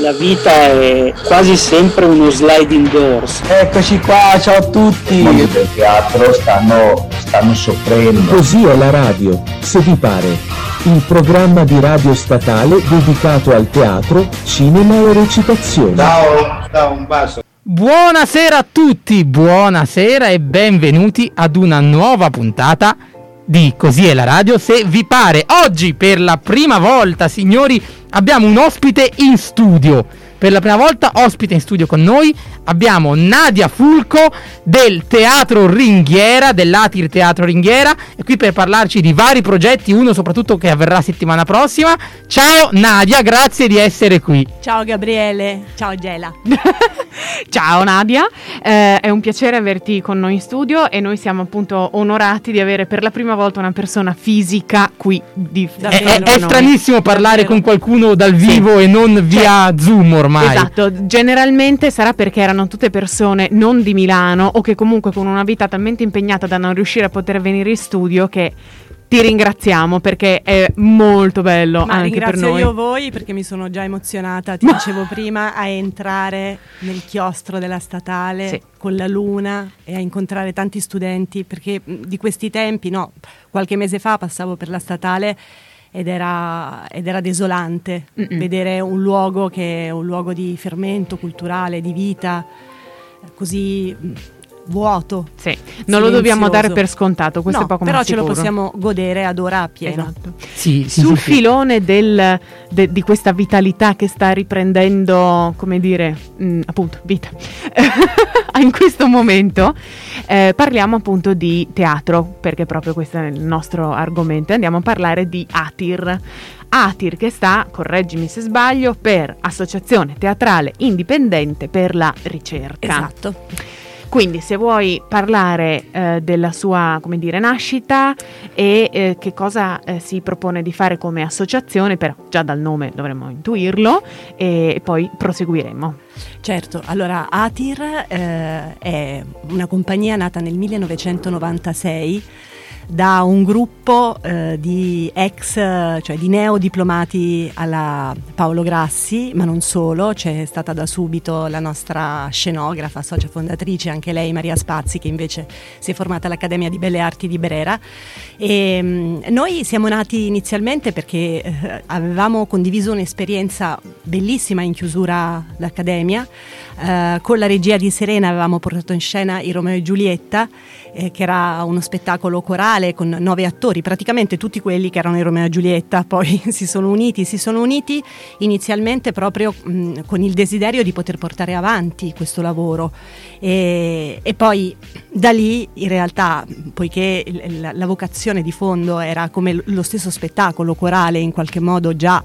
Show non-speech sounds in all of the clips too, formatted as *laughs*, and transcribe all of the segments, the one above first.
la vita è quasi sempre uno sliding doors. Eccoci qua, ciao a tutti. I mondi del teatro stanno, stanno soffrendo. Così è la radio, se vi pare. Il programma di radio statale dedicato al teatro, cinema e recitazione. Ciao, ciao, un bacio. Buonasera a tutti, buonasera e benvenuti ad una nuova puntata di Così è la radio, se vi pare. Oggi per la prima volta, signori, abbiamo un ospite in studio. Per la prima volta ospite in studio con noi abbiamo Nadia Fulco del Teatro Ringhiera, dell'Atir Teatro Ringhiera, e qui per parlarci di vari progetti, uno soprattutto che avverrà settimana prossima. Ciao Nadia, grazie di essere qui. Ciao Gabriele, ciao Gela. *laughs* ciao Nadia, eh, è un piacere averti con noi in studio e noi siamo appunto onorati di avere per la prima volta una persona fisica qui. Di, è, è, è stranissimo parlare Davvero. con qualcuno dal vivo sì. e non via cioè, Zoom ormai. Esatto, generalmente sarà perché erano tutte persone non di Milano o che comunque con una vita talmente impegnata da non riuscire a poter venire in studio che ti ringraziamo perché è molto bello Ma anche per noi. io voi perché mi sono già emozionata, ti dicevo prima, a entrare nel chiostro della statale sì. con la luna e a incontrare tanti studenti perché di questi tempi, no, qualche mese fa passavo per la statale ed era, ed era desolante Mm-mm. vedere un luogo che è un luogo di fermento culturale, di vita, così vuoto. Sì, non lo dobbiamo dare per scontato, questo no, è poco però ce lo possiamo godere ad ora a pieno. Esatto. Sì, sì, Sul sì, filone del, de, di questa vitalità che sta riprendendo, come dire, mh, mm, appunto, vita, *laughs* in questo momento, eh, parliamo appunto di teatro, perché proprio questo è il nostro argomento, andiamo a parlare di ATIR. ATIR che sta, correggimi se sbaglio, per Associazione Teatrale Indipendente per la Ricerca. Esatto. Quindi se vuoi parlare eh, della sua dire, nascita e eh, che cosa eh, si propone di fare come associazione, però già dal nome dovremmo intuirlo e poi proseguiremo. Certo, allora ATIR eh, è una compagnia nata nel 1996 da un gruppo eh, di ex, cioè di neodiplomati alla Paolo Grassi, ma non solo, c'è stata da subito la nostra scenografa, socia fondatrice, anche lei Maria Spazzi, che invece si è formata all'Accademia di Belle Arti di Brera. E, mh, mm, noi siamo nati inizialmente perché eh, avevamo condiviso un'esperienza bellissima in chiusura l'Accademia. Eh, con la regia di Serena avevamo portato in scena i Romeo e Giulietta, eh, che era uno spettacolo corale con nove attori, praticamente tutti quelli che erano i Romeo e Giulietta, poi *laughs* si sono uniti, si sono uniti inizialmente proprio mh, con il desiderio di poter portare avanti questo lavoro. E, e poi da lì in realtà, poiché la, la vocazione di fondo era come lo stesso spettacolo corale in qualche modo già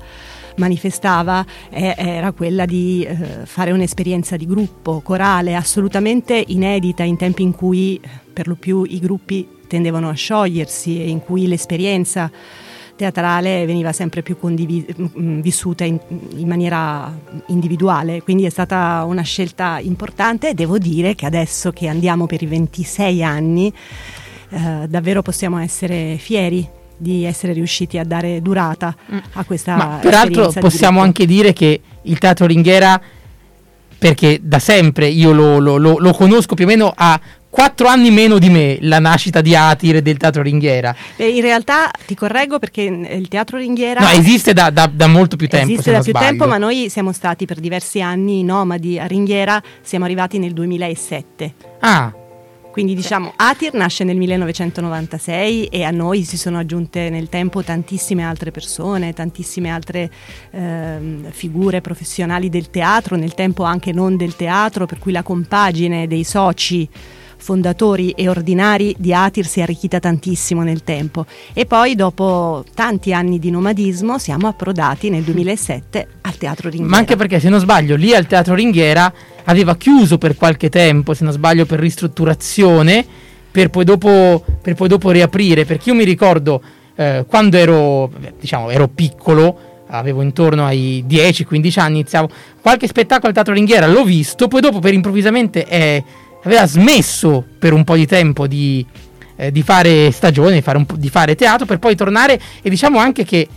manifestava eh, era quella di eh, fare un'esperienza di gruppo, corale, assolutamente inedita in tempi in cui per lo più i gruppi tendevano a sciogliersi e in cui l'esperienza teatrale veniva sempre più condivis- vissuta in, in, maniera individuale, quindi è stata una scelta importante e devo dire che adesso che andiamo per i 26 anni eh, davvero possiamo essere fieri di essere riusciti a dare durata mm. a questa Ma peraltro possiamo anche dire che il Teatro Ringhiera perché da sempre io lo, lo, lo, lo conosco più o meno a quattro anni meno di me la nascita di Atir e del Teatro Ringhiera. Eh, in realtà ti correggo perché il Teatro Ringhiera... No, esiste da, da, da molto più tempo. Esiste da più sbaglio. tempo, ma noi siamo stati per diversi anni nomadi a Ringhiera, siamo arrivati nel 2007. Ah, quindi diciamo Atir nasce nel 1996 e a noi si sono aggiunte nel tempo tantissime altre persone, tantissime altre eh, figure professionali del teatro, nel tempo anche non del teatro, per cui la compagine dei soci fondatori e ordinari di Atir si è arricchita tantissimo nel tempo e poi dopo tanti anni di nomadismo siamo approdati nel 2007 al Teatro Ringhiera. Ma anche perché se non sbaglio lì al Teatro Ringhiera aveva chiuso per qualche tempo, se non sbaglio per ristrutturazione, per poi dopo, per poi dopo riaprire, perché io mi ricordo eh, quando ero, diciamo, ero piccolo, avevo intorno ai 10-15 anni, iniziavo qualche spettacolo al Teatro Ringhiera, l'ho visto, poi dopo per improvvisamente eh, aveva smesso per un po' di tempo di, eh, di fare stagione, di fare, di fare teatro, per poi tornare e diciamo anche che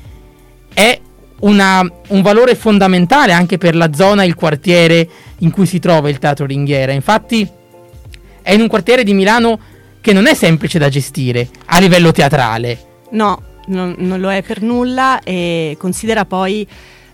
è una, un valore fondamentale anche per la zona il quartiere in cui si trova il Teatro Ringhiera. Infatti è in un quartiere di Milano che non è semplice da gestire a livello teatrale. No, non, non lo è per nulla e considera poi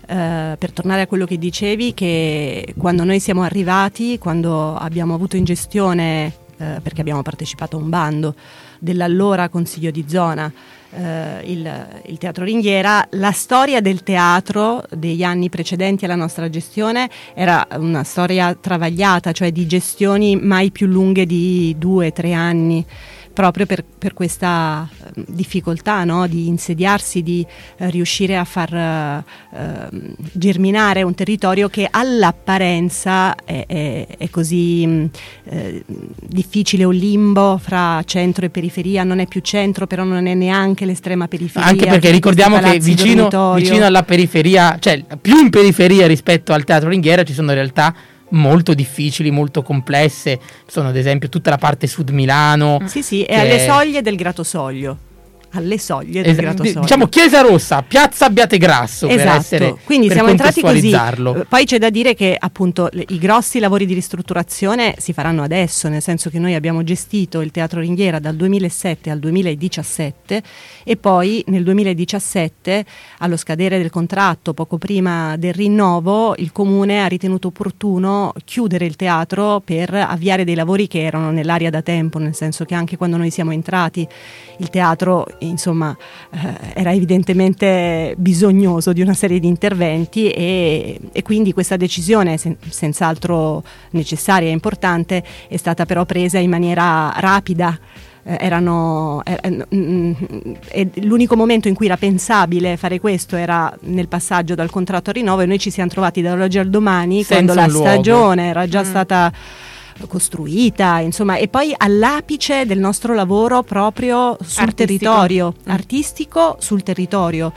Uh, per tornare a quello che dicevi, che quando noi siamo arrivati, quando abbiamo avuto in gestione, uh, perché abbiamo partecipato a un bando dell'allora Consiglio di Zona, eh, il, il, Teatro Ringhiera, la storia del teatro degli anni precedenti alla nostra gestione era una storia travagliata, cioè di gestioni mai più lunghe di due, tre anni proprio per, per questa uh, difficoltà no? di insediarsi, di uh, riuscire a far uh, germinare un territorio che all'apparenza è, è, è così mh, eh, difficile, un limbo fra centro e periferia, non è più centro però non è neanche l'estrema periferia. Anche perché ricordiamo che vicino, vicino alla periferia, cioè più in periferia rispetto al Teatro Ringhiera ci sono realtà molto difficili, molto complesse. Sono ad esempio tutta la parte sud Milano. Sì, sì, è alle soglie del Gratosoglio alle soglie del esatto, Gratosoglio. Diciamo Chiesa Rossa, Piazza Abbiategrasso esatto. per essere Quindi per siamo entrati così. Eh, poi c'è da dire che appunto i grossi lavori di ristrutturazione si faranno adesso, nel senso che noi abbiamo gestito il Teatro Ringhiera dal 2007 al 2017 e poi nel 2017 allo scadere del contratto, poco prima del rinnovo, il comune ha ritenuto opportuno chiudere il teatro per avviare dei lavori che erano nell'aria da tempo, nel senso che anche quando noi siamo entrati il teatro insomma eh, era evidentemente bisognoso di una serie di interventi e, e quindi questa decisione sen- senz'altro necessaria e importante è stata però presa in maniera rapida eh, erano, eh, eh, l'unico momento in cui era pensabile fare questo era nel passaggio dal contratto al rinnovo e noi ci siamo trovati dall'oggi al domani Senza quando la luogo. stagione era già Mm. stata costruita, insomma, e poi all'apice del nostro lavoro proprio sul Artistico. territorio, artistico sul territorio.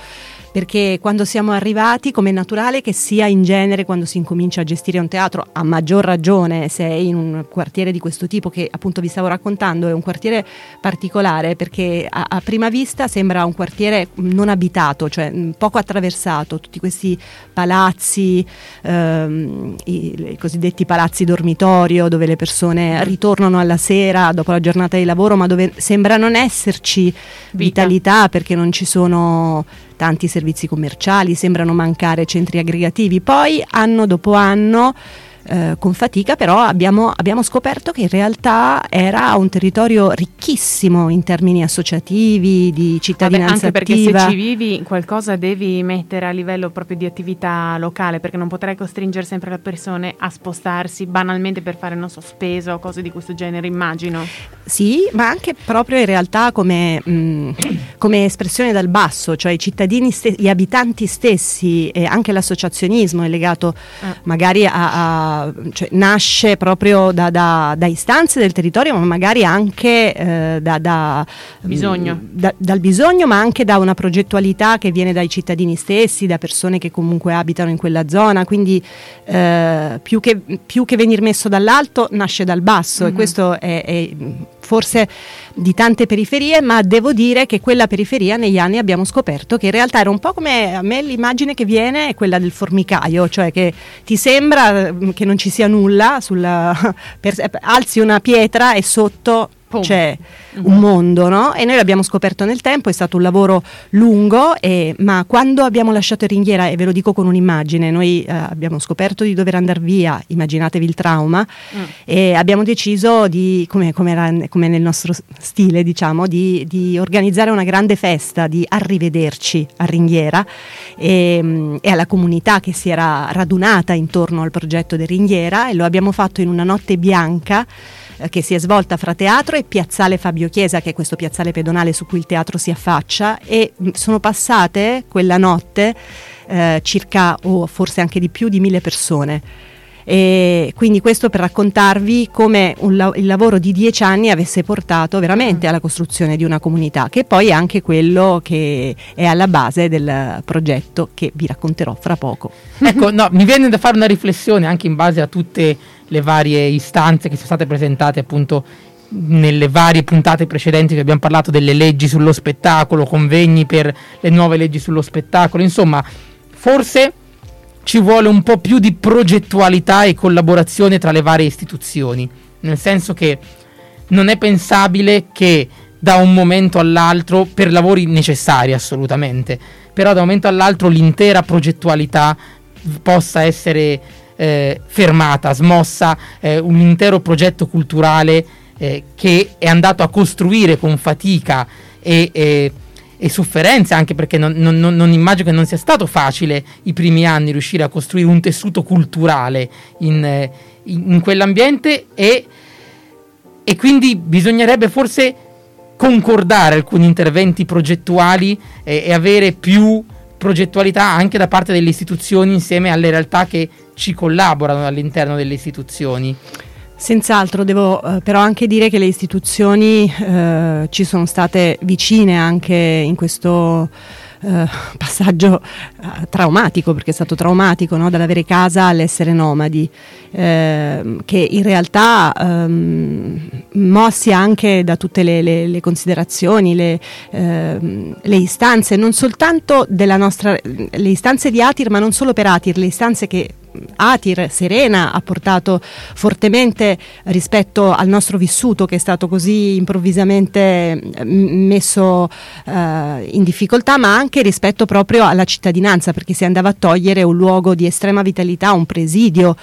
Perché quando siamo arrivati, come è naturale che sia in genere quando si incomincia a gestire un teatro, a maggior ragione se è in un quartiere di questo tipo che appunto vi stavo raccontando, è un quartiere particolare perché a, a prima vista sembra un quartiere non abitato, cioè poco attraversato, tutti questi palazzi, ehm, i, i cosiddetti palazzi dormitorio dove le persone ritornano alla sera dopo la giornata di lavoro, ma dove sembra non esserci Vita. vitalità perché non ci sono tanti servizi commerciali, sembrano mancare centri aggregativi. Poi anno dopo anno eh, con fatica però abbiamo, abbiamo scoperto che in realtà era un territorio ricchissimo in termini associativi, di Vabbè, cittadinanza anche perché attiva. se ci vivi qualcosa devi mettere a livello proprio di attività locale perché non potrai costringere sempre le persone a spostarsi banalmente per fare non so spesa o cose di questo genere immagino Sì, ma anche proprio in realtà come, mh, come espressione dal basso, cioè i cittadini, ste- gli abitanti stessi e anche l'associazionismo è legato Ah. magari a, a- cioè, nasce proprio da, da- da istanze del territorio, ma magari anche eh, da, da- Bisogno. dal bisogno, ma anche da una progettualità che viene dai cittadini stessi, da persone che comunque abitano in quella zona. Quindi eh, più, che, più che venir messo dall'alto, nasce dal basso e Mhm. questo è, è forse di tante periferie, ma devo dire che quella periferia negli anni abbiamo scoperto che in realtà era un po' come a me l'immagine che viene è quella del formicaio, cioè che ti sembra mm, che non ci sia nulla, sulla, *laughs* per- alzi una pietra e sotto Pum. c'è un mondo, no? E noi l'abbiamo scoperto nel tempo, è stato un lavoro lungo, e- ma quando abbiamo lasciato Ringhiera, e ve lo dico con un'immagine, noi eh, abbiamo scoperto di dover andare via, immaginatevi il trauma, Mm. e abbiamo deciso di, come, come era- come nel nostro stile, diciamo, di, di organizzare una grande festa, di arrivederci a Ringhiera e, mm, e alla comunità che si era radunata intorno al progetto del Ringhiera e lo abbiamo fatto in una notte bianca che si è svolta fra teatro e piazzale Fabio Chiesa, che è questo piazzale pedonale su cui il teatro si affaccia, e sono passate quella notte eh, circa o forse anche di più di mille persone. E quindi questo per raccontarvi come la- il lavoro di dieci anni avesse portato veramente alla costruzione di una comunità, che poi è anche quello che è alla base del progetto che vi racconterò fra poco. Ecco, no, mi viene da fare una riflessione anche in base a tutte le varie istanze che sono state presentate appunto nelle varie puntate precedenti che abbiamo parlato delle leggi sullo spettacolo, convegni per le nuove leggi sullo spettacolo, insomma, forse ci vuole un po' più di progettualità e collaborazione tra le varie istituzioni, nel senso che non è pensabile che da un momento all'altro, per lavori necessari assolutamente, però da un momento all'altro l'intera progettualità possa essere eh, fermata, smossa, eh, un intero progetto culturale eh, che è andato a costruire con fatica e, e, e sofferenze, anche perché non, non, non, immagino che non sia stato facile i primi anni riuscire a costruire un tessuto culturale in, eh, in, in quell'ambiente e, e quindi bisognerebbe forse concordare alcuni interventi progettuali e, e avere più progettualità anche da parte delle istituzioni insieme alle realtà che ci collaborano all'interno delle istituzioni. Senz'altro, devo eh, però anche dire che le istituzioni eh, ci sono state vicine anche in questo eh, passaggio eh, traumatico, perché è stato traumatico no? dall'avere casa all'essere nomadi, eh, che in realtà ehm, mossi anche da tutte le, le, le considerazioni, le, ehm, le, istanze, non soltanto della nostra, le istanze di Atir, ma non solo per Atir, le istanze che Atir, Serena ha portato fortemente rispetto al nostro vissuto che è stato così improvvisamente mm, messo eh, in difficoltà, ma anche rispetto proprio alla cittadinanza, perché si andava a togliere un luogo di estrema vitalità, un presidio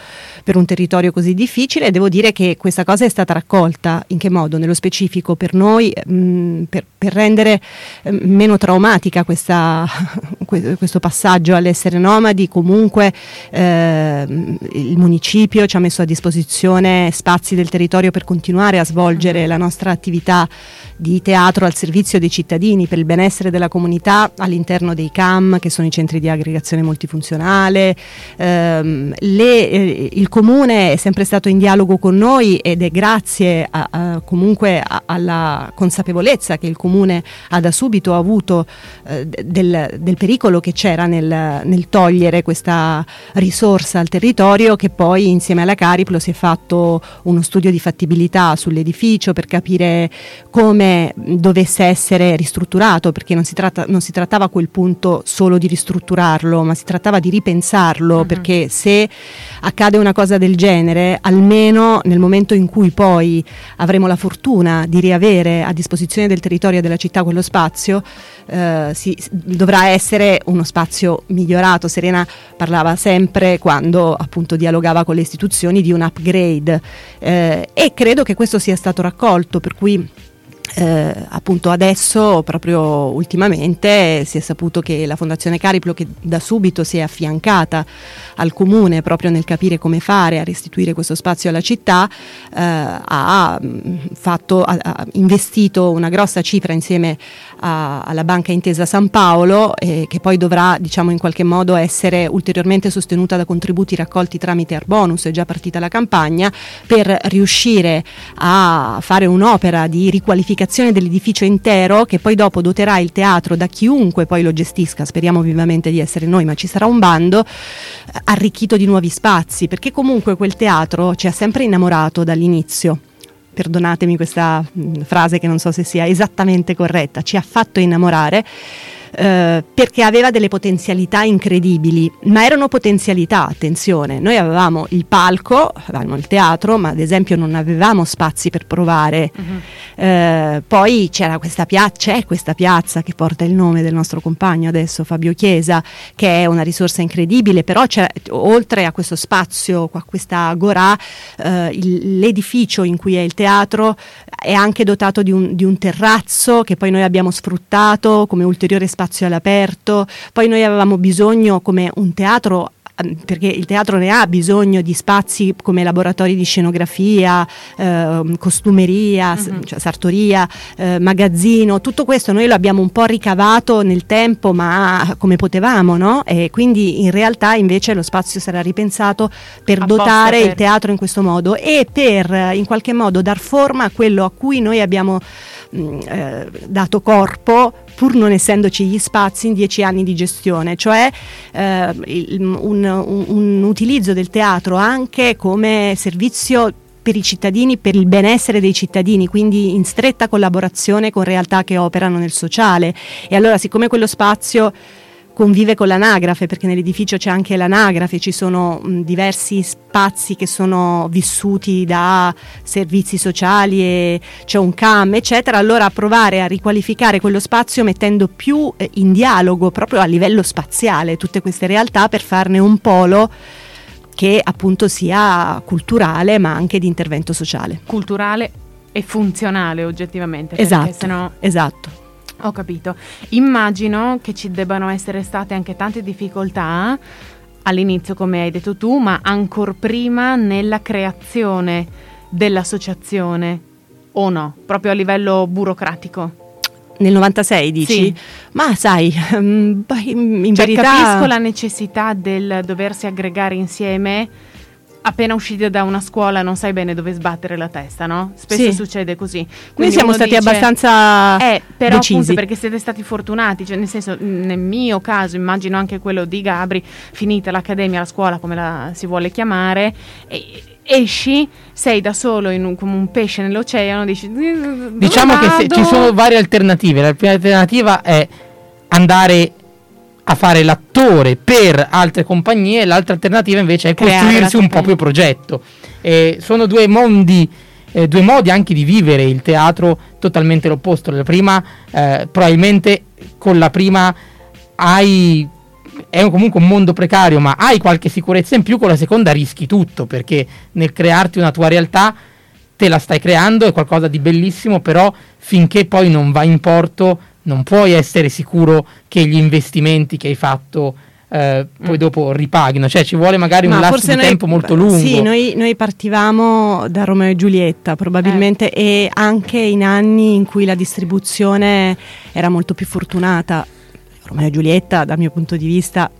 per un territorio così difficile devo dire che questa cosa è stata raccolta, in che modo? Nello specifico per noi, mh, mm, per, per, rendere mh, mm, meno traumatica questa, *laughs* questo passaggio all'essere nomadi, comunque eh, Ehm, il municipio ci ha messo a disposizione spazi del territorio per continuare a svolgere la nostra attività di teatro al servizio dei cittadini per il benessere della comunità all'interno dei CAM che sono i centri di aggregazione multifunzionale. Eh, le, eh, il comune è sempre stato in dialogo con noi ed è grazie a, a, comunque a, alla consapevolezza che il comune ha da subito avuto eh, del, del, pericolo che c'era nel, nel togliere questa risorsa al territorio che poi insieme alla Cariplo si è fatto uno studio di fattibilità sull'edificio per capire come dovesse essere ristrutturato perché non si, tratta, non si trattava a quel punto solo di ristrutturarlo ma si trattava di ripensarlo uh-huh. perché se accade una cosa del genere almeno nel momento in cui poi avremo la fortuna di riavere a disposizione del territorio della città quello spazio eh, si, dovrà essere uno spazio migliorato Serena parlava sempre quando quando appunto dialogava con le istituzioni di un upgrade. Eh, e credo che questo sia stato raccolto per cui eh, appunto adesso, proprio ultimamente, si è saputo che la Fondazione Cariplo, che da subito si è affiancata al comune proprio nel capire come fare a restituire questo spazio alla città, eh, ha, mm, fatto, ha, ha, investito una grossa cifra insieme a, alla Banca Intesa San Paolo, eh, che poi dovrà diciamo, in qualche modo essere ulteriormente sostenuta da contributi raccolti tramite Arbonus, è già partita la campagna, per riuscire a fare un'opera di riqualificazione riqualificazione dell'edificio intero che poi dopo doterà il teatro da chiunque poi lo gestisca, speriamo vivamente di essere noi, ma ci sarà un bando eh, arricchito di nuovi spazi, perché comunque quel teatro ci ha sempre innamorato dall'inizio. Perdonatemi questa mm, frase che non so se sia esattamente corretta, ci ha fatto innamorare eh, perché aveva delle potenzialità incredibili, ma erano potenzialità, attenzione, noi avevamo il palco, avevamo il teatro, ma ad esempio non avevamo spazi per provare, uh-huh. eh, poi c'era questa piazza, c'è questa piazza che porta il nome del nostro compagno adesso, Fabio Chiesa, che è una risorsa incredibile, però oltre a questo spazio, a questa agora, eh, il, l'edificio in cui è il teatro è anche dotato di un, di un terrazzo che poi noi abbiamo sfruttato come ulteriore spazio spazio all'aperto, poi noi avevamo bisogno come un teatro ehm, perché il teatro ne ha bisogno di spazi come laboratori di scenografia, eh, costumeria, uh-huh. cioè sartoria, eh, magazzino, tutto questo noi lo abbiamo un po' ricavato nel tempo ma come potevamo, no? E quindi in realtà invece lo spazio sarà ripensato per a dotare il teatro in questo modo e per in qualche modo dar forma a quello a cui noi abbiamo mh, eh, dato corpo pur non essendoci gli spazi in dieci anni di gestione, cioè eh, un, un, un utilizzo del teatro anche come servizio per i cittadini, per il benessere dei cittadini, quindi in stretta collaborazione con realtà che operano nel sociale. E allora, siccome quello spazio convive con l'anagrafe perché nell'edificio c'è anche l'anagrafe, ci sono mh, diversi spazi che sono vissuti da servizi sociali e c'è un CAM eccetera, allora provare a riqualificare quello spazio mettendo più eh, in dialogo proprio a livello spaziale tutte queste realtà per farne un polo che appunto sia culturale ma anche di intervento sociale. Culturale e funzionale oggettivamente. Esatto, sennò... esatto. Ho capito. Immagino che ci debbano essere state anche tante difficoltà all'inizio, come hai detto tu, ma ancora prima nella creazione dell'associazione, o no? Proprio a livello burocratico. Nel 96 dici? Sì. Ma sai, in cioè, verità... Capisco la necessità del doversi aggregare insieme appena uscite da una scuola non sai bene dove sbattere la testa, no? Spesso Sì. succede così. Noi Quindi siamo uno stati dice- abbastanza Eh, però decisi. appunto perché siete stati fortunati, cioè nel senso, nel mio caso, immagino anche quello di Gabri, finita l'accademia, la scuola, come la si vuole chiamare, e- esci, sei da solo in un- come un pesce nell'oceano, dici "Dove Diciamo che se- vado?" ci sono varie alternative. La prima alternativa è andare a fare l'attore per altre compagnie, l'altra alternativa invece è Creare costruirsi un proprio progetto. E sono due mondi, eh, due modi anche di vivere il teatro totalmente l'opposto. La prima, eh, probabilmente con la prima hai è un- comunque un mondo precario, ma hai qualche sicurezza in più, con la seconda rischi tutto, perché nel crearti una tua realtà te la stai creando, è qualcosa di bellissimo, però finché poi non va in porto non puoi essere sicuro che gli investimenti che hai fatto eh, poi Mm. dopo ripaghino, cioè ci vuole magari un Ma lasso forse di noi- tempo molto lungo. Sì, noi, noi partivamo da Romeo e Giulietta probabilmente e anche in anni in cui la distribuzione era molto più fortunata. Romeo e Giulietta, dal mio punto di vista,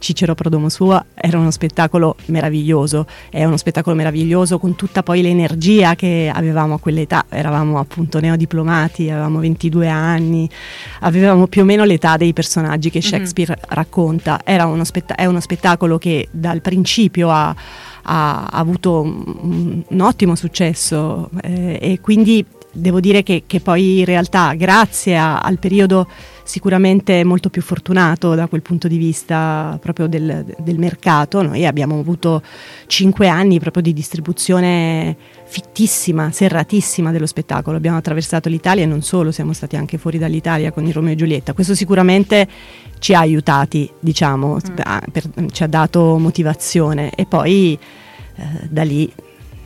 Cicero Prodomo Sua era uno spettacolo meraviglioso, è uno spettacolo meraviglioso con tutta poi l'energia che avevamo a quell'età, eravamo appunto neodiplomati, avevamo 22 anni, avevamo più o meno l'età dei personaggi che Shakespeare racconta, era uno spetta- è uno spettacolo che dal principio ha, ha- ha avuto un, un ottimo successo eh, e quindi devo dire che, che poi in realtà grazie a- al periodo sicuramente molto più fortunato da quel punto di vista proprio del, del mercato. Noi abbiamo avuto cinque anni proprio di distribuzione fittissima, serratissima dello spettacolo. Abbiamo attraversato l'Italia e non solo, siamo stati anche fuori dall'Italia con il Romeo e Giulietta. Questo sicuramente ci ha aiutati, diciamo, ah, per- ci ha dato motivazione e poi eh, da lì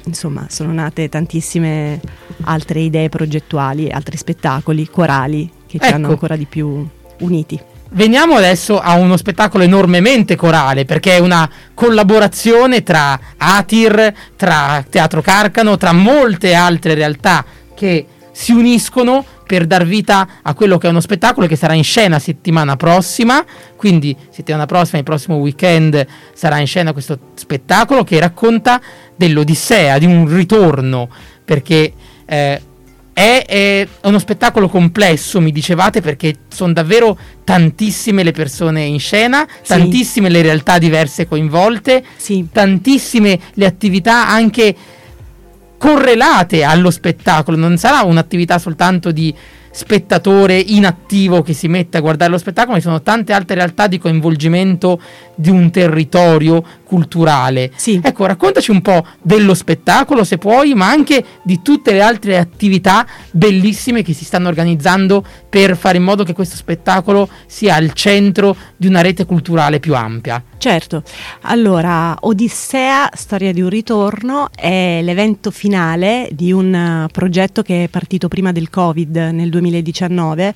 insomma sono nate tantissime altre idee progettuali, altri spettacoli, corali che ci Ecco. hanno ancora di più uniti. Veniamo adesso a uno spettacolo enormemente corale, perché è una collaborazione tra Atir, tra Teatro Carcano, tra molte altre realtà che si uniscono per dar vita a quello che è uno spettacolo che sarà in scena settimana prossima, quindi settimana prossima, il prossimo weekend sarà in scena questo spettacolo che racconta dell'Odissea, di un ritorno, perché eh, è, è uno spettacolo complesso, mi dicevate, perché sono davvero tantissime le persone in scena, Sì. tantissime le realtà diverse coinvolte, Sì, tantissime le attività anche correlate allo spettacolo, non sarà un'attività soltanto di spettatore inattivo che si mette a guardare lo spettacolo, ma ci sono tante altre realtà di coinvolgimento di un territorio culturale. sì. Ecco, raccontaci un po' dello spettacolo se puoi, ma anche di tutte le altre attività bellissime che si stanno organizzando per fare in modo che questo spettacolo sia al centro di una rete culturale più ampia. Certo, allora Odissea, storia di un ritorno, è l'evento finale di un eh, progetto che è partito prima del Covid nel 2019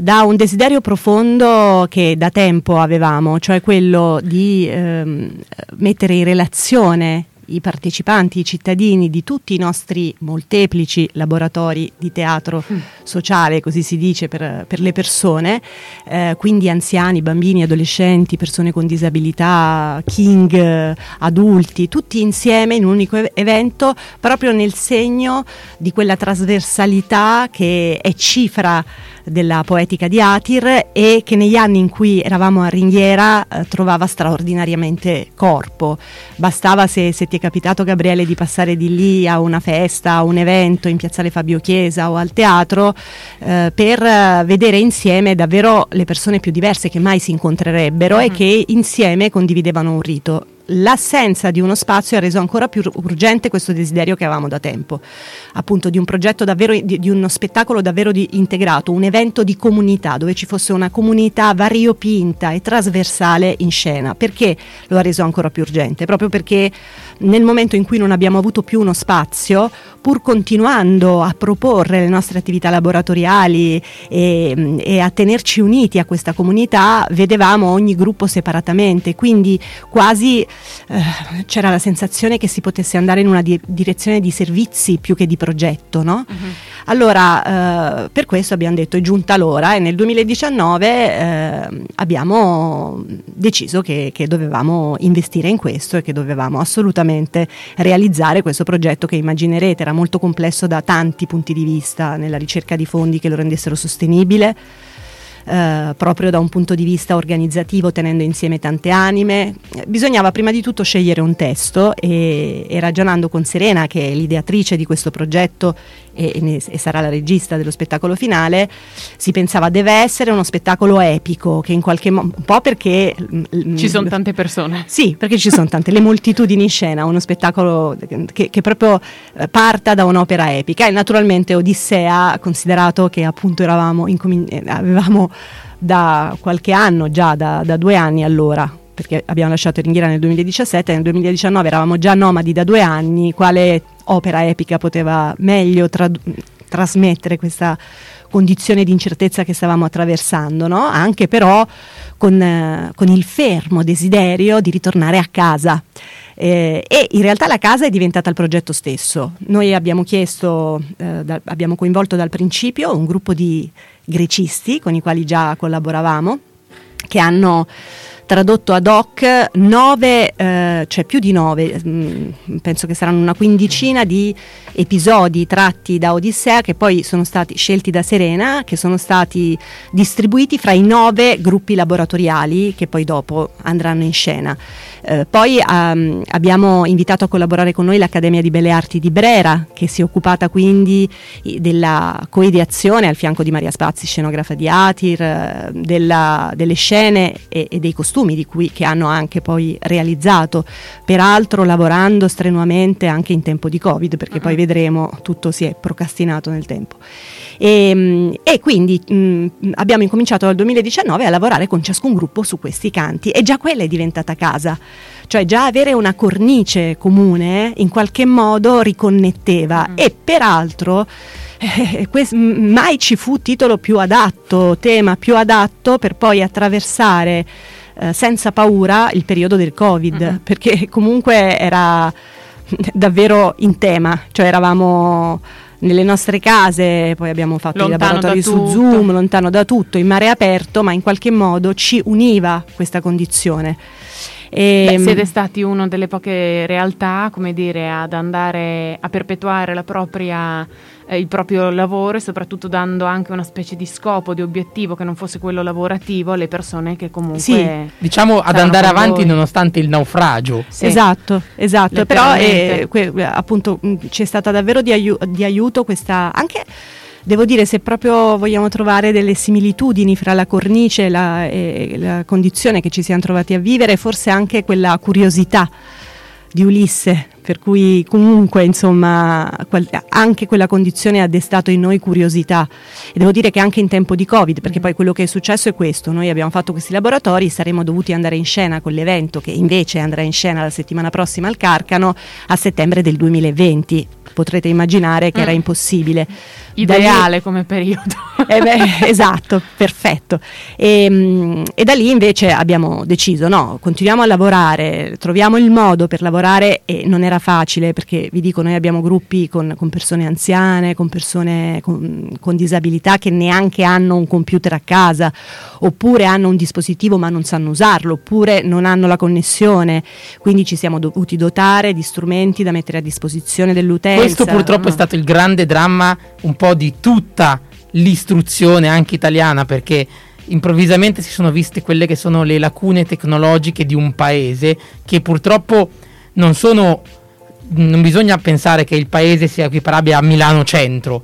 da un desiderio profondo che da tempo avevamo, cioè quello di ehm, mettere in relazione i partecipanti, i cittadini di tutti i nostri molteplici laboratori di teatro sociale, così si dice per, per le persone, eh, quindi anziani, bambini, adolescenti, persone con disabilità, king, adulti, tutti insieme in un unico ev- evento, proprio nel segno di quella trasversalità che è cifra della poetica di Atir e che negli anni in cui eravamo a Ringhiera eh, trovava straordinariamente corpo. Bastava se, se ti è capitato Gabriele di passare di lì a una festa, a un evento in piazzale Fabio Chiesa o al teatro eh, per vedere insieme davvero le persone più diverse che mai si incontrerebbero uh-huh. e che insieme condividevano un rito l'assenza di uno spazio ha reso ancora più urgente questo desiderio che avevamo da tempo, appunto di un progetto davvero, di, di uno spettacolo davvero integrato, un evento di comunità, dove ci fosse una comunità variopinta e trasversale in scena. Perché lo ha reso ancora più urgente? Proprio perché nel momento in cui non abbiamo avuto più uno spazio, pur continuando a proporre le nostre attività laboratoriali e, e a tenerci uniti a questa comunità, vedevamo ogni gruppo separatamente, quindi quasi eh, c'era la sensazione che si potesse andare in una di- direzione di servizi più che di progetto, no? uh-huh. Allora, eh, per questo abbiamo detto è giunta l'ora e nel 2019 eh, abbiamo deciso che, che, dovevamo investire in questo e che dovevamo assolutamente realizzare questo progetto che immaginerete era molto complesso da tanti punti di vista nella ricerca di fondi che lo rendessero sostenibile eh, proprio da un punto di vista organizzativo tenendo insieme tante anime. Bisognava prima di tutto scegliere un testo e, e ragionando con Serena che è l'ideatrice di questo progetto e, e, e, sarà la regista dello spettacolo finale, si pensava deve essere uno spettacolo epico che in qualche modo, un po' perché... Mm, mm, ci sono tante persone. Sì, perché ci sono tante, le moltitudini in scena, uno spettacolo che, che proprio eh, parta da un'opera epica e naturalmente Odissea, considerato che appunto eravamo, eh, avevamo da qualche anno, già da, da due anni allora, perché abbiamo lasciato Ringhiera nel 2017, nel 2019 eravamo già nomadi da due anni, quale opera epica poteva meglio trad- trasmettere questa condizione di incertezza che stavamo attraversando, no? anche però con, eh, con, il fermo desiderio di ritornare a casa. Eh, e in realtà la casa è diventata il progetto stesso. Noi abbiamo chiesto, eh, da, abbiamo coinvolto dal principio un gruppo di grecisti con i quali già collaboravamo, che hanno tradotto ad hoc nove, eh, cioè più di nove, mh, mm, penso che saranno una quindicina di episodi tratti da Odissea che poi sono stati scelti da Serena, che sono stati distribuiti fra i nove gruppi laboratoriali che poi dopo andranno in scena. Eh, poi um, abbiamo invitato a collaborare con noi l'Accademia di Belle Arti di Brera, che si è occupata quindi della coideazione al fianco di Maria Spazzi, scenografa di Atir, eh, della, delle scene e, e dei costumi costumi cui, che hanno anche poi realizzato, peraltro lavorando strenuamente anche in tempo di Covid, perché uh-huh. poi vedremo tutto si è procrastinato nel tempo. E, ehm, e quindi mh, abbiamo incominciato dal 2019 a lavorare con ciascun gruppo su questi canti e già quella è diventata casa cioè già avere una cornice comune in qualche modo riconnetteva mm. e peraltro eh, quest- mai ci fu titolo più adatto, tema più adatto per poi attraversare eh, senza paura il periodo del Covid, uh-huh. perché comunque era davvero in tema, cioè eravamo nelle nostre case, poi abbiamo fatto lontano i laboratori su tutto. Zoom, lontano da tutto, in mare aperto, ma in qualche modo ci univa questa condizione. E, Beh, ehm, siete stati una delle poche realtà, come dire, ad andare a perpetuare la propria eh, il proprio lavoro e soprattutto dando anche una specie di scopo, di obiettivo che non fosse quello lavorativo alle persone che comunque... Sì, diciamo ad andare avanti voi. nonostante il naufragio. Sì. Esatto, esatto, però eh, que, appunto mh, c'è stata davvero di, aiu- di aiuto questa... anche devo dire se proprio vogliamo trovare delle similitudini fra la cornice e la, e la condizione che ci siamo trovati a vivere, forse anche quella curiosità di Ulisse, per cui comunque insomma anche quella condizione ha destato in noi curiosità. E devo dire che anche in tempo di Covid, perché poi quello che è successo è questo, noi abbiamo fatto questi laboratori, saremmo dovuti andare in scena con l'evento che invece andrà in scena la settimana prossima al Carcano a settembre del 2020, potrete immaginare che mm. era impossibile. Ideale lì, come periodo. *laughs* Eh beh, esatto, perfetto. E, ehm, e, da lì invece abbiamo deciso, no, continuiamo a lavorare, troviamo il modo per lavorare e non era facile perché vi dico, noi abbiamo gruppi con, con persone anziane, con persone con, con, disabilità che neanche hanno un computer a casa, oppure hanno un dispositivo ma non sanno usarlo, oppure non hanno la connessione, quindi ci siamo dovuti dotare di strumenti da mettere a disposizione dell'utenza. Questo purtroppo no? è stato il grande dramma un po' di tutta l'istruzione anche italiana perché improvvisamente si sono viste quelle che sono le lacune tecnologiche di un paese che purtroppo non sono non bisogna pensare che il paese sia equiparabile a Milano centro.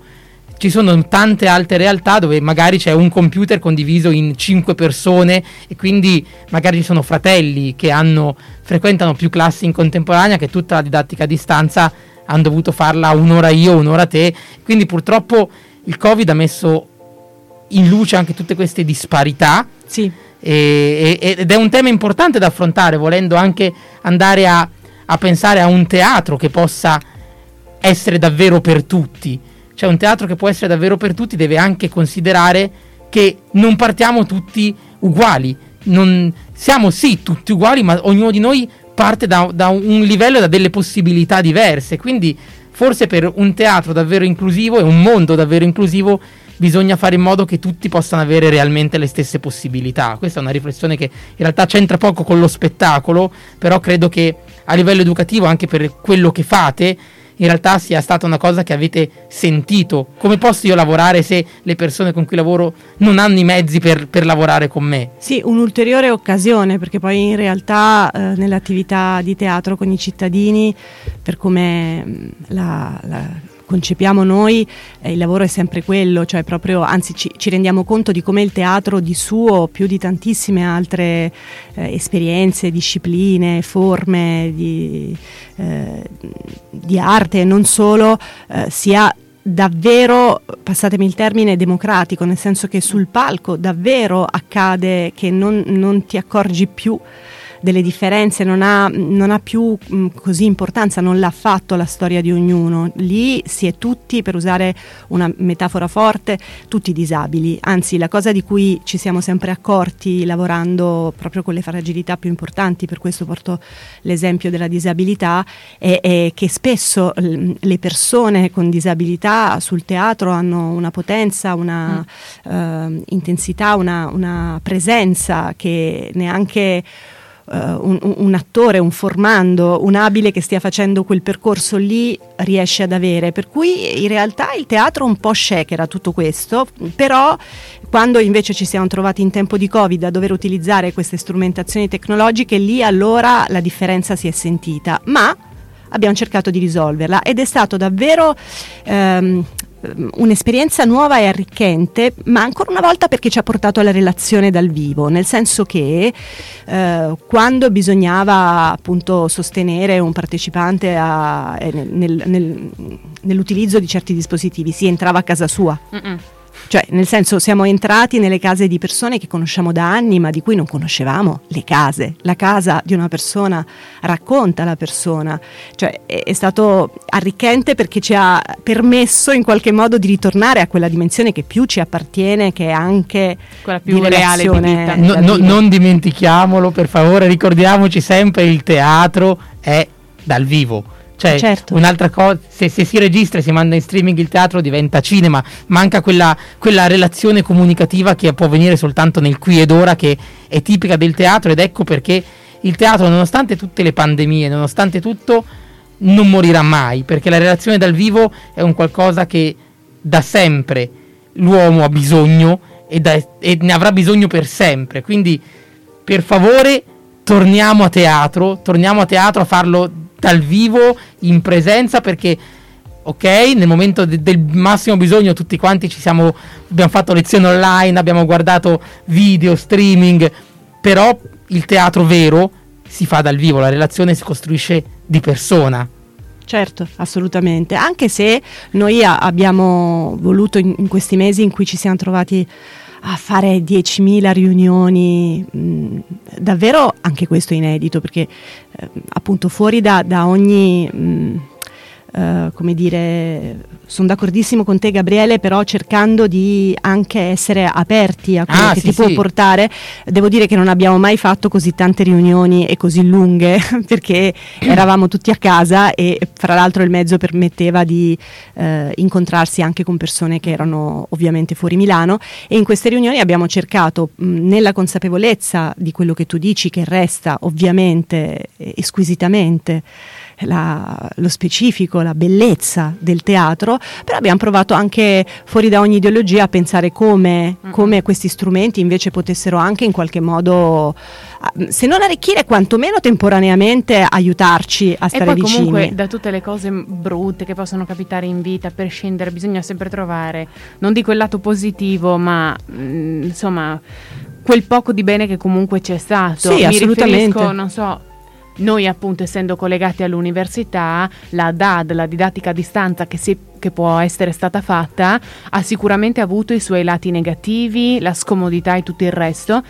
Ci sono tante altre realtà dove magari c'è un computer condiviso in cinque persone e quindi magari ci sono fratelli che hanno, frequentano più classi in contemporanea che tutta la didattica a distanza hanno dovuto farla un'ora io, un'ora te. Quindi purtroppo il Covid ha messo in luce anche tutte queste disparità. Sì. E, e, ed è un tema importante da affrontare, volendo anche andare a, a pensare a un teatro che possa essere davvero per tutti. Cioè un teatro che può essere davvero per tutti deve anche considerare che non partiamo tutti uguali. Non, siamo sì tutti uguali, ma ognuno di noi parte da, da un livello e da delle possibilità diverse. Quindi forse per un teatro davvero inclusivo e un mondo davvero inclusivo bisogna fare in modo che tutti possano avere realmente le stesse possibilità. Questa è una riflessione che in realtà c'entra poco con lo spettacolo, però credo che a livello educativo, anche per quello che fate, in realtà sia stata una cosa che avete sentito. Come posso io lavorare se le persone con cui lavoro non hanno i mezzi per, per lavorare con me? Sì, un'ulteriore occasione, perché poi in realtà eh, nell'attività di teatro con i cittadini, per come mm, la, la concepiamo noi, eh, il lavoro è sempre quello, cioè proprio, anzi ci, ci, rendiamo conto di come il teatro di suo, più di tantissime altre eh, esperienze, discipline, forme di, eh, di arte e non solo, eh, sia davvero, passatemi il termine, democratico, nel senso che sul palco davvero accade che non, non ti accorgi più delle differenze, non ha, non ha più mh, mm, così importanza, non l'ha fatto la storia di ognuno. Lì si è tutti, per usare una metafora forte, tutti disabili. Anzi, la cosa di cui ci siamo sempre accorti lavorando proprio con le fragilità più importanti, per questo porto l'esempio della disabilità, è, è che spesso le persone con disabilità sul teatro hanno una potenza, una mm. uh, intensità, una, una presenza che neanche un, un, attore, un formando, un abile che stia facendo quel percorso lì riesce ad avere. Per cui in realtà il teatro un po' shakera tutto questo, però quando invece ci siamo trovati in tempo di Covid a dover utilizzare queste strumentazioni tecnologiche, lì allora la differenza si è sentita. Ma abbiamo cercato di risolverla ed è stato davvero Ehm, un'esperienza nuova e arricchente, ma ancora una volta perché ci ha portato alla relazione dal vivo, nel senso che eh, quando bisognava appunto sostenere un partecipante a, eh, nel, nel, nell'utilizzo di certi dispositivi si entrava a casa sua. Mm-mm cioè, nel senso, siamo entrati nelle case di persone che conosciamo da anni, ma di cui non conoscevamo le case. La casa di una persona racconta la persona. Cioè, è, è stato arricchente perché ci ha permesso in qualche modo di ritornare a quella dimensione che più ci appartiene, che è anche quella più reale di vita. No, no, non dimentichiamolo, per favore, ricordiamoci sempre il teatro è dal vivo cioè, certo. un'altra cosa, se, se, si registra e si manda in streaming il teatro diventa cinema, manca quella, quella, relazione comunicativa che può venire soltanto nel qui ed ora, che è tipica del teatro, ed ecco perché il teatro, nonostante tutte le pandemie, nonostante tutto, non morirà mai, perché la relazione dal vivo è un qualcosa che da sempre l'uomo ha bisogno e, da, e ne avrà bisogno per sempre. Quindi, per favore, torniamo a teatro, torniamo a teatro a farlo dal vivo, in presenza, perché ok, nel momento de- del massimo bisogno tutti quanti ci siamo, abbiamo fatto lezioni online, abbiamo guardato video, streaming, però il teatro vero si fa dal vivo, la relazione si costruisce di persona. Certo, assolutamente, anche se noi a- abbiamo voluto in-, in questi mesi in cui ci siamo trovati a fare 10.000 riunioni, mh, davvero anche questo è inedito perché eh, appunto fuori da, da ogni... Mh, Uh, come dire, sono d'accordissimo con te Gabriele, però cercando di anche essere aperti a quello ah, che sì, ti può portare, devo dire che non abbiamo mai fatto così tante riunioni e così lunghe *laughs* perché eravamo tutti a casa e fra l'altro il mezzo permetteva di uh, incontrarsi anche con persone che erano ovviamente fuori Milano. E in queste riunioni abbiamo cercato mh, nella consapevolezza di quello che tu dici che resta ovviamente eh, squisitamente la, lo specifico, la bellezza del teatro, però abbiamo provato anche fuori da ogni ideologia a pensare come, come questi strumenti invece potessero anche in qualche modo, se non arricchire, quantomeno temporaneamente aiutarci a stare e poi vicini. comunque da tutte le cose brutte che possono capitare in vita, per scendere bisogna sempre trovare, non dico il lato positivo, ma mh, mm, insomma quel poco di bene che comunque c'è stato. Sì, Mi assolutamente. non so, noi appunto essendo collegati all'università, la DAD, la didattica a distanza che, si, che, può essere stata fatta, ha sicuramente avuto i suoi lati negativi, la scomodità e tutto il resto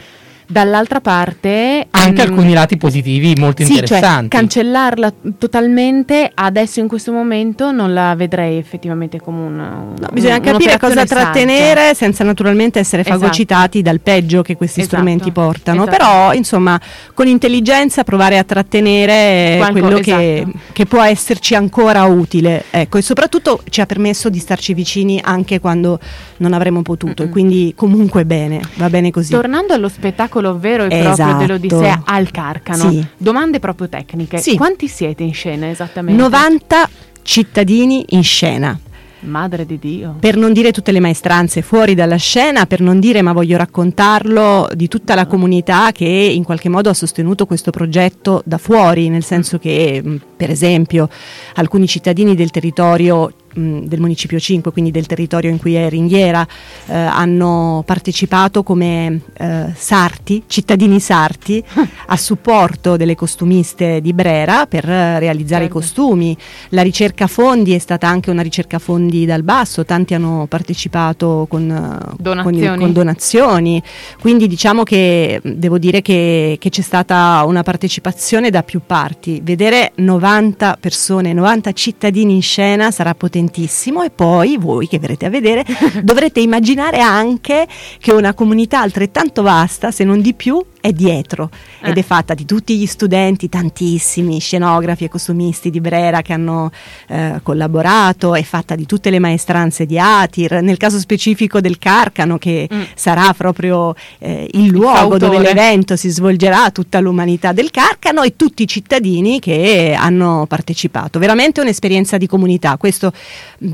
dall'altra parte anche mm, alcuni lati positivi molto sì, cioè, interessanti. Cioè, cancellarla totalmente adesso in questo momento non la vedrei effettivamente come un no, bisogna capire cosa trattenere saggia. senza naturalmente essere esatto. fagocitati dal peggio che questi esatto. strumenti portano, esatto. però insomma con intelligenza provare a trattenere Qualco, quello che, esatto. che, può esserci ancora utile, ecco, e soprattutto ci ha permesso di starci vicini anche quando non avremmo potuto mm-hmm. e quindi comunque bene, va bene così. Tornando allo spettacolo vero e proprio esatto. dell'Odissea al Carcano, sì. domande proprio tecniche. Sì. Quanti siete in scena esattamente? 90 cittadini in scena. Madre di Dio. Per non dire tutte le maestranze fuori dalla scena, per non dire ma voglio raccontarlo di tutta la comunità che in qualche modo ha sostenuto questo progetto da fuori, nel senso che per esempio alcuni cittadini del territorio del Municipio 5, quindi del territorio in cui è Ringhiera, eh, hanno partecipato come eh, sarti, cittadini sarti, *laughs* a supporto delle costumiste di Brera per realizzare certo. i costumi. La ricerca fondi è stata anche una ricerca fondi dal basso, tanti hanno partecipato con donazioni, con, con donazioni. quindi diciamo che devo dire che, che c'è stata una partecipazione da più parti. Vedere 90 persone, 90 cittadini in scena sarà potente potentissimo e poi voi che verrete a vedere *laughs* dovrete immaginare anche che una comunità altrettanto vasta, se non di più, è dietro eh. ed è fatta di tutti gli studenti, tantissimi scenografi e costumisti di Brera che hanno eh, collaborato, è fatta di tutte le maestranze di Atir, nel caso specifico del Carcano che mm. sarà proprio eh, il luogo il dove l'evento si svolgerà, tutta l'umanità del Carcano e tutti i cittadini che hanno partecipato. Veramente un'esperienza di comunità, questo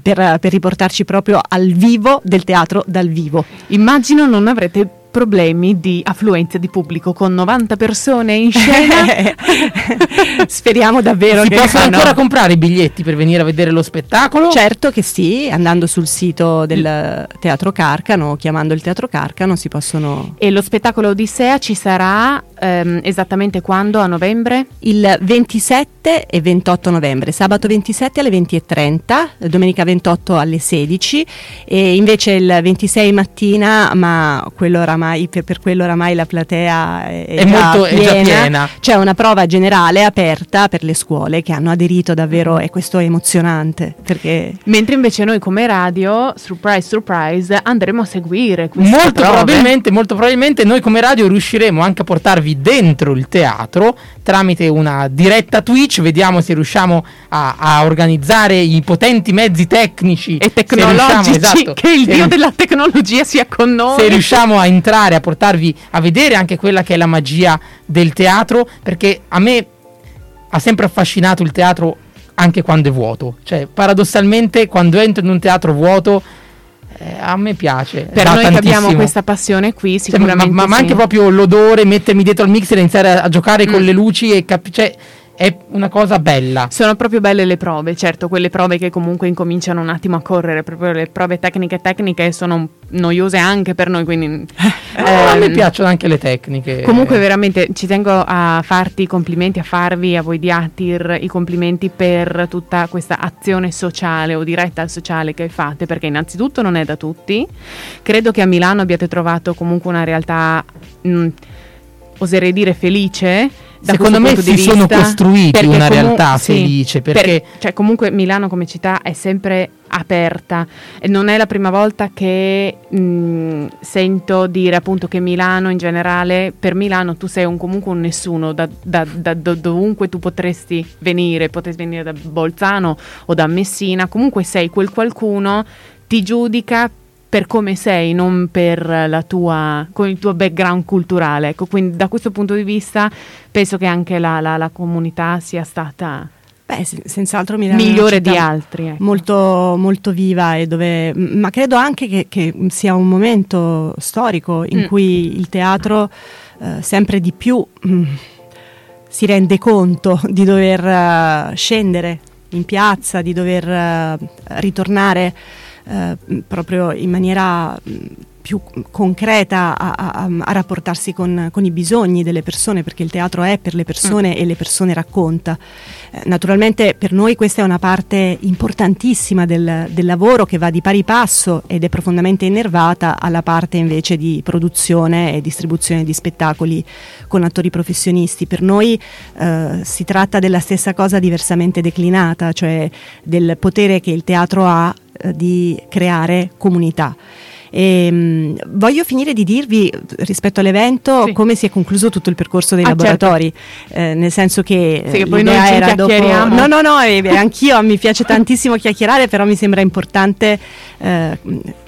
per, per riportarci proprio al vivo del teatro dal vivo. Immagino non avrete problemi di affluenza di pubblico con 90 persone in scena. *laughs* Speriamo davvero si che possono no. ancora comprare i biglietti per venire a vedere lo spettacolo? Certo che sì, andando sul sito del Teatro Carcano, chiamando il Teatro Carcano si possono E lo spettacolo Odissea ci sarà ehm, esattamente quando a novembre? Il 27 e 28 novembre, sabato 27 alle 20:30, domenica 28 alle 16 e invece il 26 mattina, ma quello oramai oramai, per, per quello oramai la platea è, è, molto, piena. è già piena. C'è una prova generale aperta per le scuole che hanno aderito davvero e questo è emozionante. Perché... Mentre invece noi come radio, surprise surprise, andremo a seguire queste molto prove. probabilmente, molto probabilmente noi come radio riusciremo anche a portarvi dentro il teatro tramite una diretta Twitch, vediamo se riusciamo a, a organizzare i potenti mezzi tecnici e tecnologici, esatto, che il dio della tecnologia sia con noi. Se riusciamo a entrare entrare, a portarvi a vedere anche quella che è la magia del teatro, perché a me ha sempre affascinato il teatro anche quando è vuoto. Cioè, paradossalmente, quando entro in un teatro vuoto, eh, a me piace. Per noi tantissimo. che abbiamo questa passione qui, sicuramente. Cioè, ma, ma, ma sì. anche proprio l'odore, mettermi dietro al mixer e iniziare a, a giocare mm. con le luci e capire. Cioè, è una cosa bella. Sono proprio belle le prove, certo, quelle prove che comunque incominciano un attimo a correre, proprio le prove tecniche tecniche sono noiose anche per noi, quindi... eh, a me piacciono anche le tecniche. Comunque veramente ci tengo a farti i complimenti, a farvi, a voi di Atir, i complimenti per tutta questa azione sociale o diretta al sociale che fate, perché innanzitutto non è da tutti. Credo che a Milano abbiate trovato comunque una realtà, mh, oserei dire, felice Secondo me si sono costruiti una comu- realtà sì, felice perché per, cioè comunque Milano come città è sempre aperta. E non è la prima volta che mh, sento dire appunto che Milano in generale per Milano tu sei un, comunque un nessuno. Da, da, da, da dovunque tu potresti venire potresti venire da Bolzano o da Messina comunque sei quel qualcuno ti giudica per come sei, non per la tua, con il tuo background culturale. Ecco, quindi da questo punto di vista penso che anche la, la, la comunità sia stata Beh, senz'altro Milano migliore di altri. Ecco. Molto, molto viva e dove, ma credo anche che, che sia un momento storico in mm. cui il teatro eh, sempre di più mh, mm, si rende conto *laughs* di dover uh, scendere in piazza, di dover uh, ritornare uh, proprio in maniera più concreta a, a, a rapportarsi con, con, i bisogni delle persone, perché il teatro è per le persone mm. e le persone racconta. Eh, naturalmente per noi questa è una parte importantissima del, del, lavoro che va di pari passo ed è profondamente innervata alla parte invece di produzione e distribuzione di spettacoli con attori professionisti. Per noi eh, si tratta della stessa cosa diversamente declinata, cioè del potere che il teatro ha eh, di creare comunità. E, ehm, mh, voglio finire di dirvi rispetto all'evento sì. come si è concluso tutto il percorso dei ah, certo. laboratori, certo. eh, nel senso che, sì, che poi noi era dopo... No, no, no, eh, anch'io mi piace tantissimo chiacchierare, però mi sembra importante eh,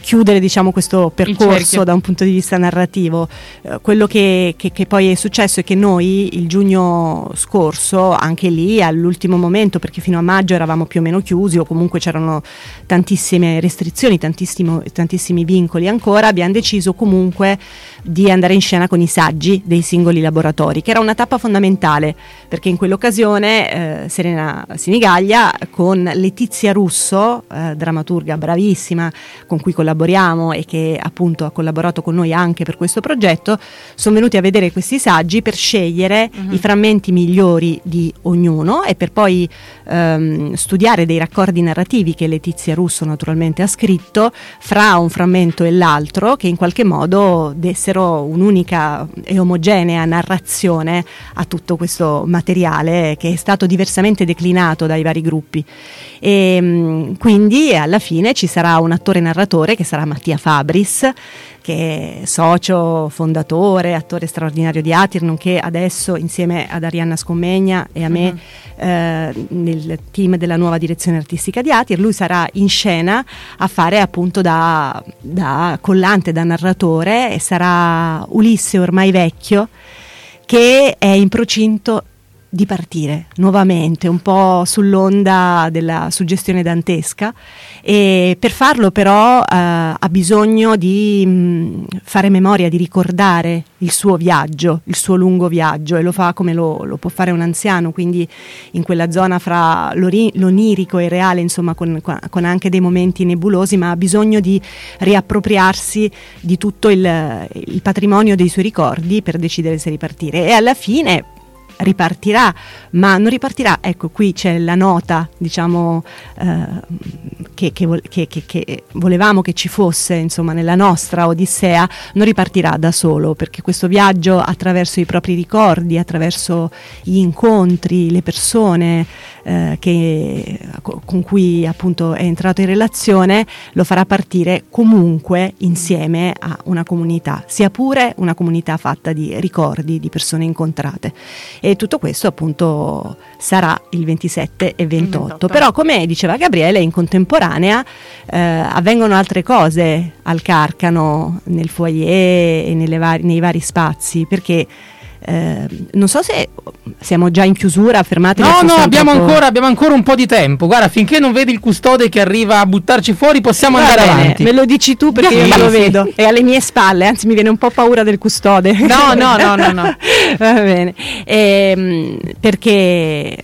chiudere diciamo, questo percorso da un punto di vista narrativo. Eh, quello che, che, che, poi è successo è che noi il giugno scorso, anche lì all'ultimo momento, perché fino a maggio eravamo più o meno chiusi o comunque c'erano tantissime restrizioni, tantissimi vincoli ancora, abbiamo deciso comunque di andare in scena con i saggi dei singoli laboratori, che era una tappa fondamentale, perché in quell'occasione eh, Serena Sinigaglia con Letizia Russo, eh, drammaturga bravissima, con cui collaboriamo e che appunto ha collaborato con noi anche per questo progetto, sono venuti a vedere questi saggi per scegliere uh-huh. i frammenti migliori di ognuno e per poi ehm, studiare dei raccordi narrativi che Letizia Russo naturalmente ha scritto fra un frammento e l'altro che in qualche modo dessero un'unica e omogenea narrazione a tutto questo materiale che è stato diversamente declinato dai vari gruppi. E, mm, quindi alla fine ci sarà un attore narratore che sarà Mattia Fabris che è socio, fondatore, attore straordinario di Atir, nonché adesso insieme ad Arianna Scommegna e a me uh-huh. eh, nel team della nuova direzione artistica di Atir, lui sarà in scena a fare appunto da, da collante, da narratore e sarà Ulisse ormai vecchio che è in procinto di partire nuovamente, un po' sull'onda della suggestione dantesca. E per farlo però eh, ha bisogno di mh, mm, fare memoria, di ricordare il suo viaggio, il suo lungo viaggio e lo fa come lo, lo può fare un anziano, quindi in quella zona fra l'onirico e il reale, insomma con, con, anche dei momenti nebulosi, ma ha bisogno di riappropriarsi di tutto il, il patrimonio dei suoi ricordi per decidere se ripartire. E alla fine ripartirà, ma non ripartirà, ecco qui c'è la nota diciamo eh, che, che, che, che, volevamo che ci fosse insomma nella nostra Odissea, non ripartirà da solo perché questo viaggio attraverso i propri ricordi, attraverso gli incontri, le persone eh, con cui appunto è entrato in relazione, lo farà partire comunque insieme a una comunità, sia pure una comunità fatta di ricordi, di persone incontrate. E tutto questo appunto sarà il 27 e 28. 28. Però come diceva Gabriele, in contemporanea eh, avvengono altre cose al Carcano, nel foyer e vari, nei vari spazi, perché eh, non so se siamo già in chiusura, fermatevi. No, no, abbiamo ancora, abbiamo ancora, un po' di tempo. Guarda, finché non vedi il custode che arriva a buttarci fuori, possiamo Va andare bene, avanti. Me lo dici tu perché io non lo vedo. *laughs* È alle mie spalle, anzi mi viene un po' paura del custode. No, no, no, no. no. *laughs* Va bene. Eh, perché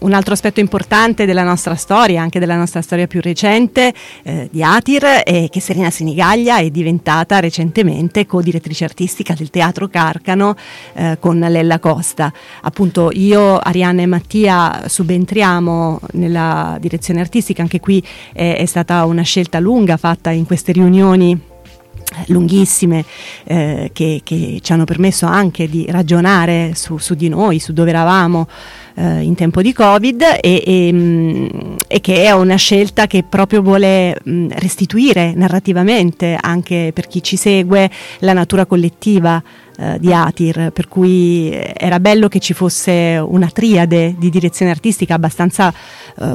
un altro aspetto importante della nostra storia, anche della nostra storia più recente eh, di Atir, è che Serena Sinigaglia è diventata recentemente co-direttrice artistica del Teatro Carcano. Eh, eh, con Lella Costa. Appunto io, Arianna e Mattia subentriamo nella direzione artistica, anche qui è, è stata una scelta lunga fatta in queste riunioni eh, lunghissime eh, che, che, ci hanno permesso anche di ragionare su, su di noi, su dove eravamo eh, in tempo di Covid e, e, mm, e, che è una scelta che proprio vuole mh, mm, restituire narrativamente anche per chi ci segue la natura collettiva eh, di Atir, per cui era bello che ci fosse una triade di direzione artistica abbastanza eh,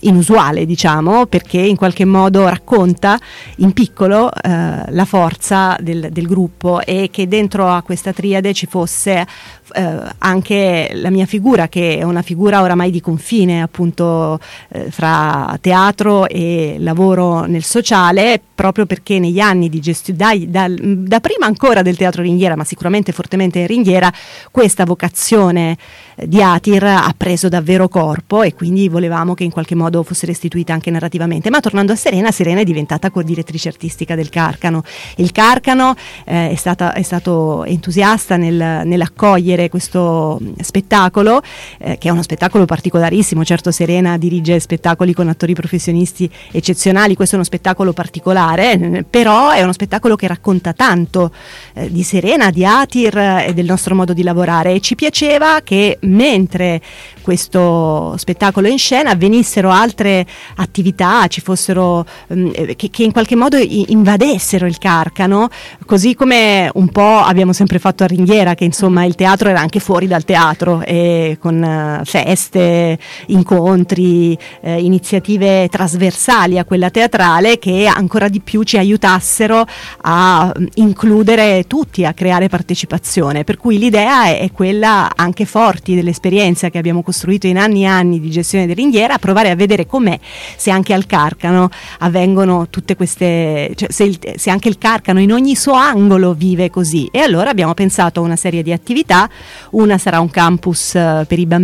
inusuale, diciamo, perché in qualche modo racconta in piccolo eh, la forza del, del gruppo e che dentro a questa triade ci fosse eh, anche la mia figura, che è una figura oramai di confine, appunto, eh, fra teatro e lavoro nel sociale, proprio perché negli anni di gestione, da, da, prima ancora del teatro ringhiera, ma sicuramente fortemente in ringhiera, questa vocazione eh, di Atir ha preso davvero corpo e quindi volevamo che in qualche modo fosse restituita anche narrativamente. Ma tornando a Serena, Serena è diventata co-direttrice artistica del Carcano. Il Carcano eh, è, stata, è, stato entusiasta nel, nell'accogliere questo spettacolo, eh, che è uno spettacolo particolarissimo. Certo Serena dirige spettacoli con attori professionisti eccezionali, questo è uno spettacolo particolare, però è uno spettacolo che racconta tanto eh, di Serena, di Atir e del nostro modo di lavorare e ci piaceva che mentre questo spettacolo è in scena avvenissero altre attività, ci fossero mh, eh, che, che, in qualche modo invadessero il Carcano, così come un po' abbiamo sempre fatto a Ringhiera, che insomma il teatro era anche fuori dal teatro e con feste, incontri, eh, iniziative trasversali a quella teatrale che ancora di più ci aiutassero a um, includere tutti, a creare partecipazione. Per cui l'idea è, quella anche forti dell'esperienza che abbiamo costruito in anni e anni di gestione di ringhiera, provare a vedere com'è se anche al Carcano avvengono tutte queste, cioè se, il, se anche il Carcano in ogni suo angolo vive così. E allora abbiamo pensato a una serie di attività, una sarà un campus uh, per i bambini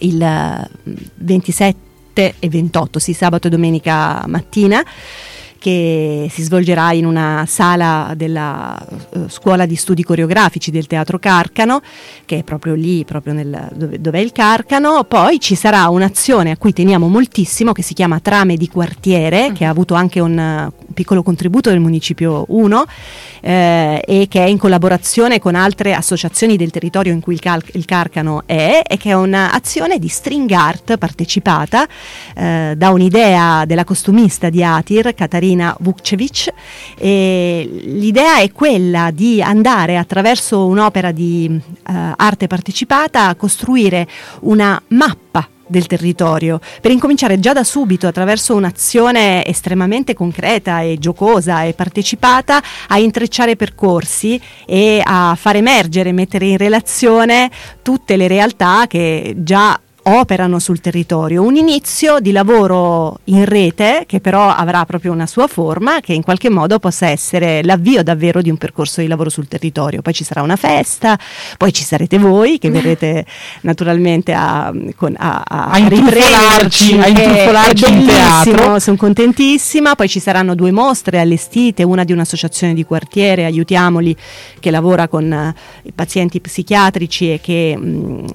il 27 eh, e 28, sì, sabato e domenica mattina che si svolgerà in una sala della uh, scuola di studi coreografici del Teatro Carcano, che è proprio lì, proprio nel, dove, dove, è il Carcano. Poi ci sarà un'azione a cui teniamo moltissimo che si chiama Trame di quartiere, che ha avuto anche un, piccolo contributo del Municipio 1 eh, e che è in collaborazione con altre associazioni del territorio in cui il, cal- il Carcano è e che è un'azione di string art partecipata eh, da un'idea della costumista di Atir, Katarina Vukcevic. E l'idea è quella di andare attraverso un'opera di eh, arte partecipata a costruire una mappa del territorio, per incominciare già da subito attraverso un'azione estremamente concreta e giocosa e partecipata a intrecciare percorsi e a far emergere, mettere in relazione tutte le realtà che già operano sul territorio. Un inizio di lavoro in rete che però avrà proprio una sua forma che in qualche modo possa essere l'avvio davvero di un percorso di lavoro sul territorio. Poi ci sarà una festa, poi ci sarete voi che verrete naturalmente a, con, a, a, a intrufolarci, a intrufolarci in teatro. Sono contentissima. Poi ci saranno due mostre allestite, una di un'associazione di quartiere, Aiutiamoli, che lavora con uh, pazienti psichiatrici e che mh, mm,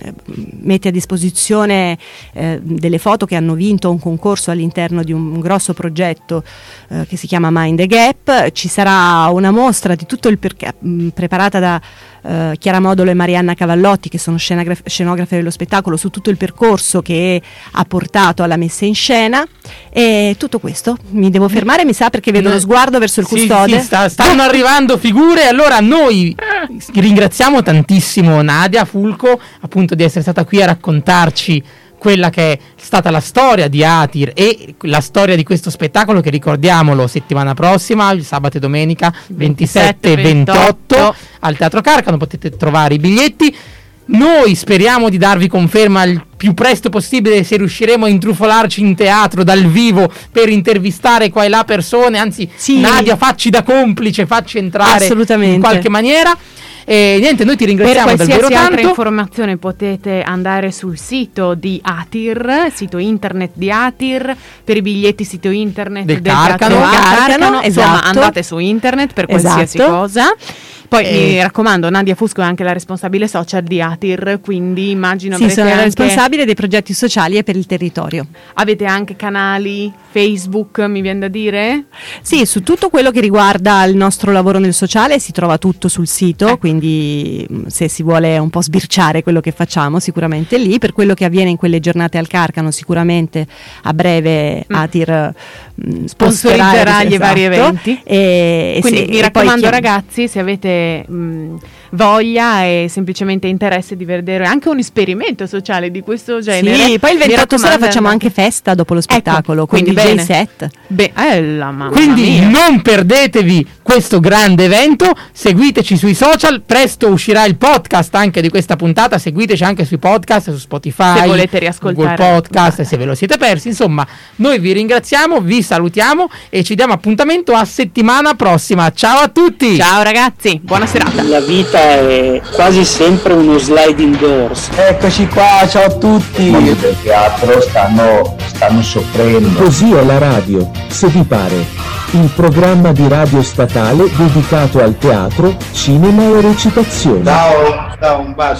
mette a disposizione presentazione eh, delle foto che hanno vinto un concorso all'interno di un, un grosso progetto eh, che si chiama Mind the Gap. Ci sarà una mostra di tutto il perché mh, preparata da eh, Chiara Modolo e Marianna Cavallotti, che sono scenografe, scenografe dello spettacolo, su tutto il percorso che ha portato alla messa in scena. E tutto questo mi devo fermare, mi sa, perché vedo lo sguardo verso il custode. Sì, sì, sta, stanno arrivando figure. Allora, noi ringraziamo tantissimo Nadia Fulco, appunto, di essere stata qui a raccontarci quella che è stata la storia di Atir e la storia di questo spettacolo che ricordiamolo settimana prossima, sabato e domenica 27 e 28 al Teatro Carcano, potete trovare i biglietti. Noi speriamo di darvi conferma il più presto possibile se riusciremo a intrufolarci in teatro dal vivo per intervistare qua e là persone, anzi sì. Nadia facci da complice, facci entrare in qualche maniera. E niente, noi ti ringraziamo per davvero tanto. Per altra informazione potete andare sul sito di Atir, sito internet di Atir, per i biglietti sito internet del, del Carcano. Carcano. Carcano. Insomma, esatto. andate su internet per qualsiasi esatto. cosa. Poi eh. mi raccomando, Nadia Fusco è anche la responsabile social di Atir, quindi immagino Sì, sono la responsabile dei progetti sociali e per il territorio. Avete anche canali Facebook, mi viene da dire? Sì, su tutto quello che riguarda il nostro lavoro nel sociale si trova tutto sul sito, eh. quindi mm, se si vuole un po' sbirciare quello che facciamo, sicuramente lì. Per quello che avviene in quelle giornate al Carcano, sicuramente a breve mm. Atir mm, sponsorizzerà gli esatto. vari eventi. E, quindi e mi raccomando ragazzi, se avete mh, voglia e semplicemente interesse di vedere anche un esperimento sociale di questo genere. Sì, poi il mi 28 sera facciamo anche festa dopo lo spettacolo, Ecco, quindi quindi DJ bene. set. Beh, eh, la mamma Quindi mia. non perdetevi questo grande evento, seguiteci sui social, presto uscirà il podcast anche di questa puntata, seguiteci anche sui podcast, su Spotify, Se volete riascoltare Google Podcast, se ve lo siete persi, insomma, noi vi ringraziamo, vi salutiamo e ci diamo appuntamento a settimana prossima. Ciao a tutti! Ciao ragazzi, buona serata. La vita è quasi sempre uno sliding doors. Eccoci qua, ciao a I tutti. mondi del teatro stanno, stanno soffrendo. Così è la radio, se vi pare. Il programma di radio statale dedicato al teatro, cinema e recitazione. Ciao, ciao, un bacio.